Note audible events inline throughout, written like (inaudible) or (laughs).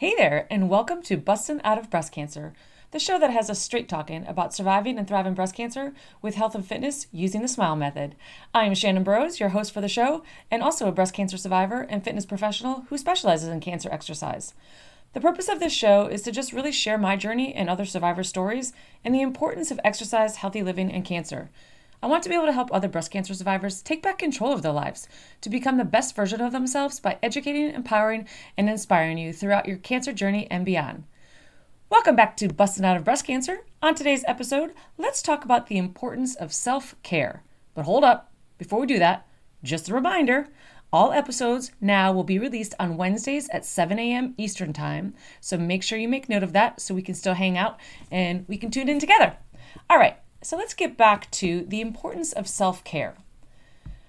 Hey there, and welcome to Bustin' Out of Breast Cancer, the show that has us straight talking about surviving and thriving breast cancer with health and fitness using the SMILE method. I am Shannon Burrows, your host for the show, and also a breast cancer survivor and fitness professional who specializes in cancer exercise. The purpose of this show is to just really share my journey and other survivor stories and the importance of exercise, healthy living, and cancer. I want to be able to help other breast cancer survivors take back control of their lives to become the best version of themselves by educating, empowering, and inspiring you throughout your cancer journey and beyond. Welcome back to Busting Out of Breast Cancer. On today's episode, let's talk about the importance of self care. But hold up, before we do that, just a reminder all episodes now will be released on Wednesdays at 7 a.m. Eastern Time, so make sure you make note of that so we can still hang out and we can tune in together. All right, so let's get back to the importance of self care.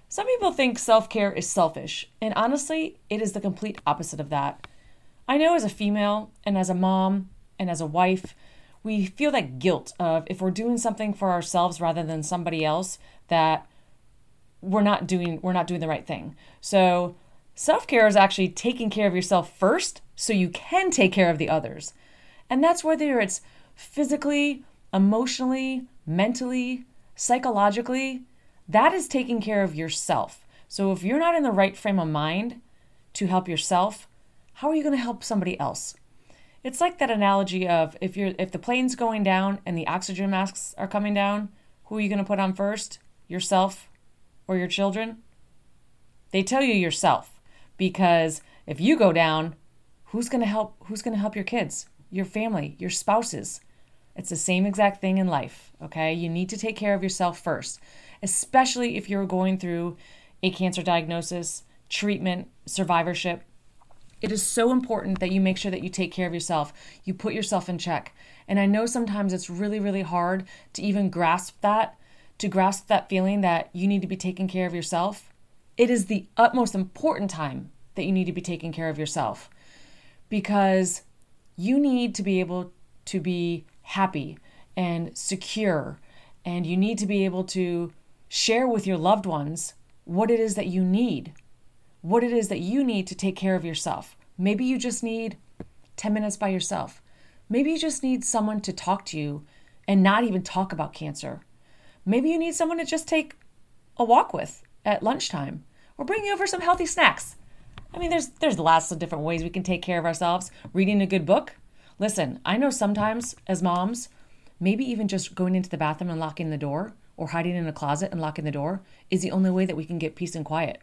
Some people think self care is selfish, and honestly, it is the complete opposite of that. I know as a female and as a mom and as a wife, we feel that guilt of if we're doing something for ourselves rather than somebody else that we're not doing we're not doing the right thing. So self-care is actually taking care of yourself first so you can take care of the others. And that's whether it's physically, emotionally, mentally, psychologically, that is taking care of yourself. So if you're not in the right frame of mind to help yourself, how are you going to help somebody else? It's like that analogy of if you're if the plane's going down and the oxygen masks are coming down, who are you going to put on first? Yourself or your children? They tell you yourself because if you go down, who's going to help who's going to help your kids, your family, your spouses? It's the same exact thing in life, okay? You need to take care of yourself first, especially if you're going through a cancer diagnosis, treatment, survivorship. It is so important that you make sure that you take care of yourself. You put yourself in check. And I know sometimes it's really, really hard to even grasp that, to grasp that feeling that you need to be taking care of yourself. It is the utmost important time that you need to be taking care of yourself because you need to be able to be happy and secure. And you need to be able to share with your loved ones what it is that you need, what it is that you need to take care of yourself. Maybe you just need 10 minutes by yourself. Maybe you just need someone to talk to you and not even talk about cancer. Maybe you need someone to just take a walk with at lunchtime or bring you over some healthy snacks. I mean, there's there's lots of different ways we can take care of ourselves. Reading a good book, Listen, I know sometimes as moms, maybe even just going into the bathroom and locking the door or hiding in a closet and locking the door is the only way that we can get peace and quiet.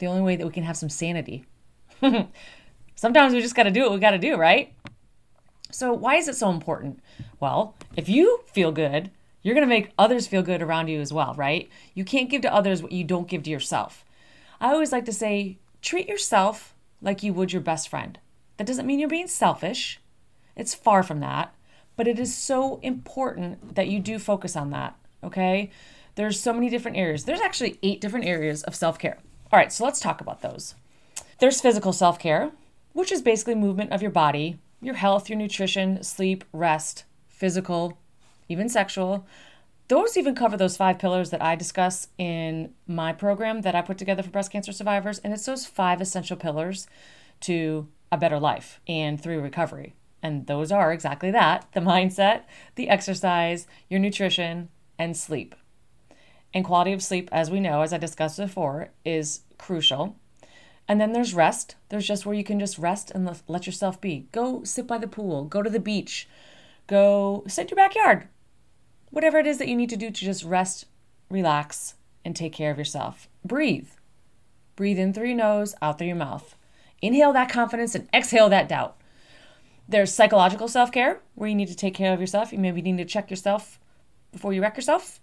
The only way that we can have some sanity. (laughs) sometimes we just got to do what we got to do, right? So, why is it so important? Well, if you feel good, you're going to make others feel good around you as well, right? You can't give to others what you don't give to yourself. I always like to say, treat yourself like you would your best friend. That doesn't mean you're being selfish. It's far from that, but it is so important that you do focus on that, okay? There's so many different areas. There's actually eight different areas of self care. All right, so let's talk about those. There's physical self care, which is basically movement of your body, your health, your nutrition, sleep, rest, physical, even sexual. Those even cover those five pillars that I discuss in my program that I put together for breast cancer survivors. And it's those five essential pillars to a better life and through recovery. And those are exactly that the mindset, the exercise, your nutrition, and sleep. And quality of sleep, as we know, as I discussed before, is crucial. And then there's rest. There's just where you can just rest and let yourself be. Go sit by the pool, go to the beach, go sit in your backyard. Whatever it is that you need to do to just rest, relax, and take care of yourself. Breathe. Breathe in through your nose, out through your mouth. Inhale that confidence and exhale that doubt. There's psychological self care, where you need to take care of yourself. You maybe need to check yourself before you wreck yourself.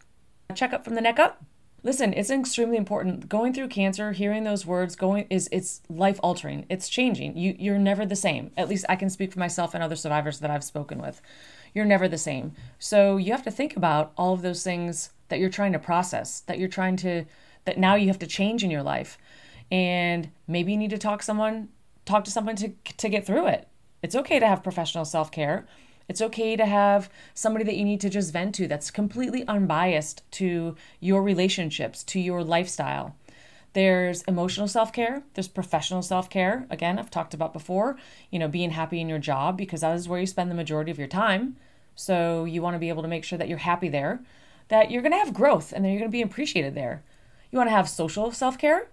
Check up from the neck up. Listen, it's extremely important. Going through cancer, hearing those words, going is it's life altering. It's changing. You you're never the same. At least I can speak for myself and other survivors that I've spoken with. You're never the same. So you have to think about all of those things that you're trying to process, that you're trying to that now you have to change in your life. And maybe you need to talk someone talk to someone to to get through it. It's okay to have professional self care. It's okay to have somebody that you need to just vent to that's completely unbiased to your relationships, to your lifestyle. There's emotional self care. There's professional self care. Again, I've talked about before, you know, being happy in your job because that is where you spend the majority of your time. So you want to be able to make sure that you're happy there, that you're going to have growth and that you're going to be appreciated there. You want to have social self care.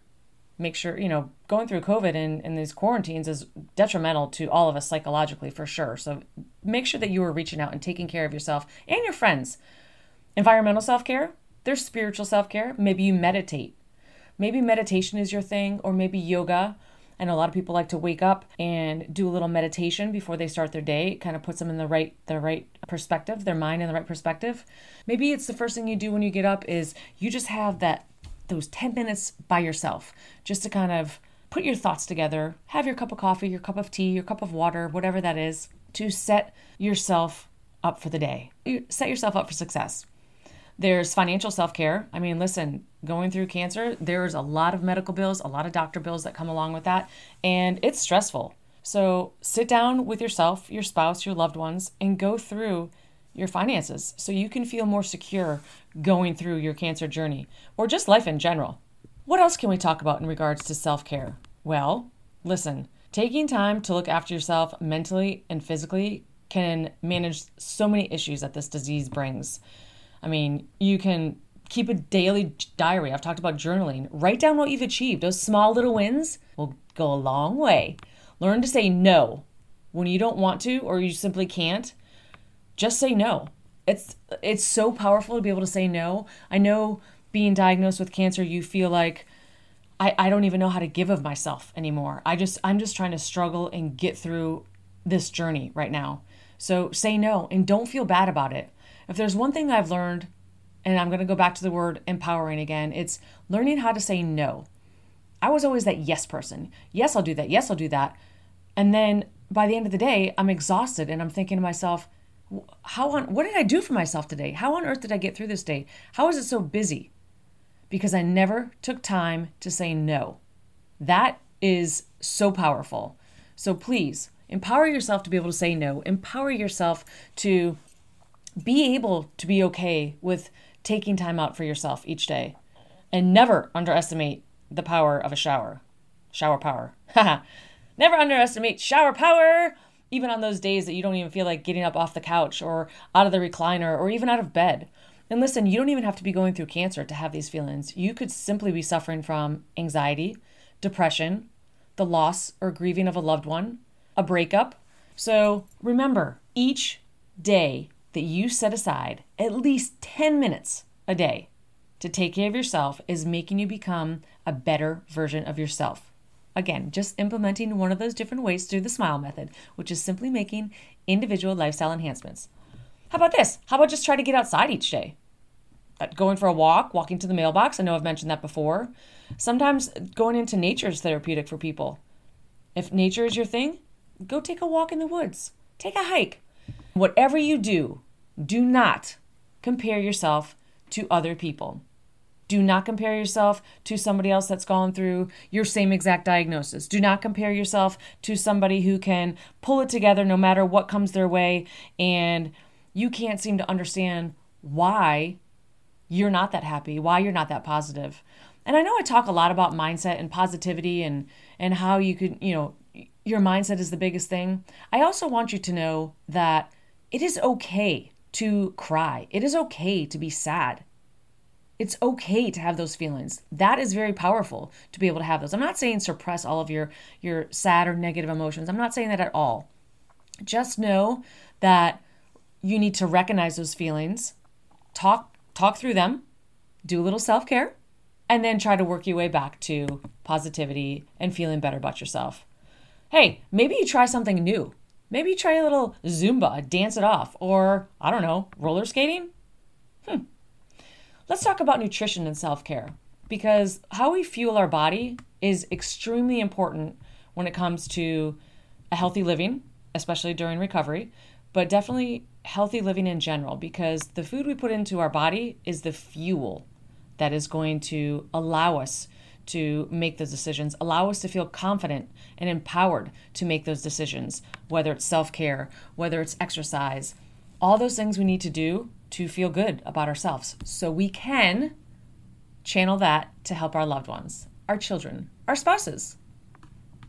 Make sure, you know, going through COVID and, and these quarantines is detrimental to all of us psychologically for sure. So make sure that you are reaching out and taking care of yourself and your friends. Environmental self care. There's spiritual self care. Maybe you meditate. Maybe meditation is your thing, or maybe yoga I know a lot of people like to wake up and do a little meditation before they start their day. It kind of puts them in the right the right perspective, their mind in the right perspective. Maybe it's the first thing you do when you get up is you just have that those 10 minutes by yourself just to kind of put your thoughts together, have your cup of coffee, your cup of tea, your cup of water, whatever that is, to set yourself up for the day. set yourself up for success. There's financial self care. I mean, listen, going through cancer, there's a lot of medical bills, a lot of doctor bills that come along with that, and it's stressful. So sit down with yourself, your spouse, your loved ones, and go through your finances so you can feel more secure going through your cancer journey or just life in general. What else can we talk about in regards to self care? Well, listen, taking time to look after yourself mentally and physically can manage so many issues that this disease brings. I mean, you can keep a daily diary. I've talked about journaling. Write down what you've achieved. Those small little wins will go a long way. Learn to say no when you don't want to or you simply can't. Just say no. It's it's so powerful to be able to say no. I know being diagnosed with cancer, you feel like I, I don't even know how to give of myself anymore. I just I'm just trying to struggle and get through this journey right now. So say no and don't feel bad about it. If there's one thing I've learned, and I'm to go back to the word empowering again, it's learning how to say no. I was always that yes person. Yes, I'll do that. Yes, I'll do that. And then by the end of the day, I'm exhausted and I'm thinking to myself, how on what did I do for myself today? How on earth did I get through this day? How is it so busy? Because I never took time to say no. That is so powerful. So please empower yourself to be able to say no. Empower yourself to be able to be okay with taking time out for yourself each day and never underestimate the power of a shower. Shower power. (laughs) never underestimate shower power, even on those days that you don't even feel like getting up off the couch or out of the recliner or even out of bed. And listen, you don't even have to be going through cancer to have these feelings. You could simply be suffering from anxiety, depression, the loss or grieving of a loved one, a breakup. So remember, each day that you set aside at least 10 minutes a day to take care of yourself is making you become a better version of yourself. Again, just implementing one of those different ways through the SMILE method, which is simply making individual lifestyle enhancements. How about this? How about just try to get outside each day? Uh, going for a walk, walking to the mailbox. I know I've mentioned that before. Sometimes going into nature is therapeutic for people. If nature is your thing, go take a walk in the woods, take a hike. Whatever you do, do not compare yourself to other people. Do not compare yourself to somebody else that's gone through your same exact diagnosis. Do not compare yourself to somebody who can pull it together no matter what comes their way and you can't seem to understand why you're not that happy, why you're not that positive. And I know I talk a lot about mindset and positivity and and how you could, you know, your mindset is the biggest thing. I also want you to know that it is okay to cry. It is okay to be sad. It's okay to have those feelings. That is very powerful to be able to have those. I'm not saying suppress all of your your sad or negative emotions. I'm not saying that at all. Just know that you need to recognize those feelings, talk talk through them, do a little self-care, and then try to work your way back to positivity and feeling better about yourself. Hey, maybe you try something new. Maybe you try a little Zumba, dance it off, or I don't know, roller skating? Hmm. Let's talk about nutrition and self care because how we fuel our body is extremely important when it comes to a healthy living, especially during recovery, but definitely healthy living in general because the food we put into our body is the fuel that is going to allow us to make those decisions, allow us to feel confident and empowered to make those decisions, whether it's self care, whether it's exercise, all those things we need to do to feel good about ourselves so we can channel that to help our loved ones. our children, our spouses.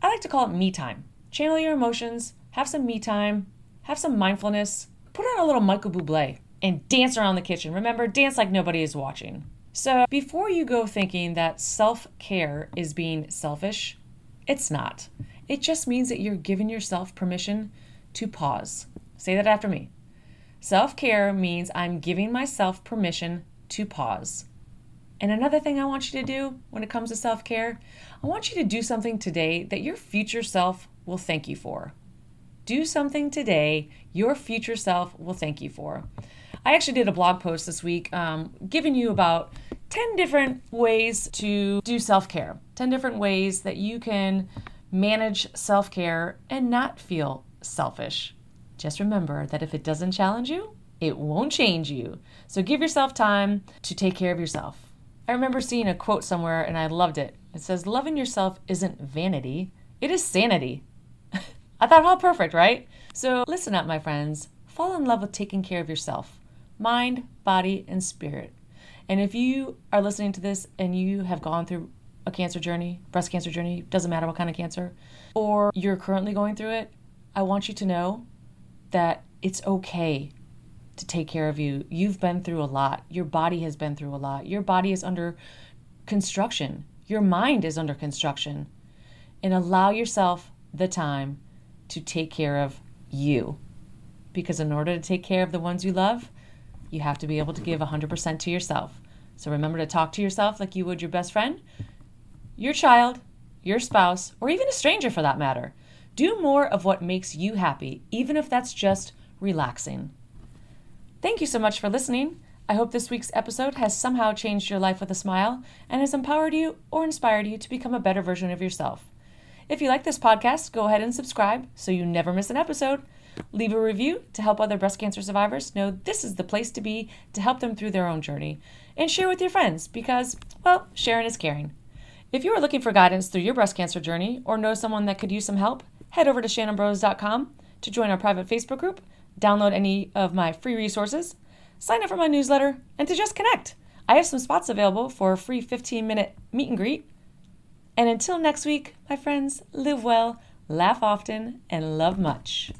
I like to call it me time. Channel your emotions, have some me time, have some mindfulness, put on a little Michael Bublé, and dance around the kitchen. Remember, dance like nobody is watching. So before you go thinking that self care is being selfish, it's not. It just means that you're giving yourself permission to pause. Say that after me. Self care means I'm giving myself permission to pause. And another thing I want you to do when it comes to self care, I want you to do something today that your future self will thank you for. Do something today your future self will thank you for. I actually did a blog post this week um, giving you about 10 different ways to do self care, 10 different ways that you can manage self care and not feel selfish. Just remember that if it doesn't challenge you, it won't change you. So give yourself time to take care of yourself. I remember seeing a quote somewhere and I loved it. It says, Loving yourself isn't vanity, it is sanity. (laughs) I thought, how perfect, right? So listen up, my friends. Fall in love with taking care of yourself mind, body, and spirit. And if you are listening to this and you have gone through a cancer journey, breast cancer journey, doesn't matter what kind of cancer, or you're currently going through it, I want you to know that it's okay to take care of you. You've been through a lot. Your body has been through a lot. Your body is under construction. Your mind is under construction. And allow yourself the time to take care of you. Because in order to take care of the ones you love, you have to be able to give 100% to yourself. So remember to talk to yourself like you would your best friend, your child, your spouse, or even a stranger for that matter. Do more of what makes you happy, even if that's just relaxing. Thank you so much for listening. I hope this week's episode has somehow changed your life with a smile and has empowered you or inspired you to become a better version of yourself. If you like this podcast, go ahead and subscribe so you never miss an episode. Leave a review to help other breast cancer survivors know this is the place to be to help them through their own journey. And share with your friends because, well, sharing is caring. If you are looking for guidance through your breast cancer journey or know someone that could use some help, head over to shannonburrows.com to join our private Facebook group download any of my free resources, sign up for my newsletter, and to just connect. I have some spots available for a free 15 minute meet and greet. And until next week, my friends, live well, laugh often, and love much.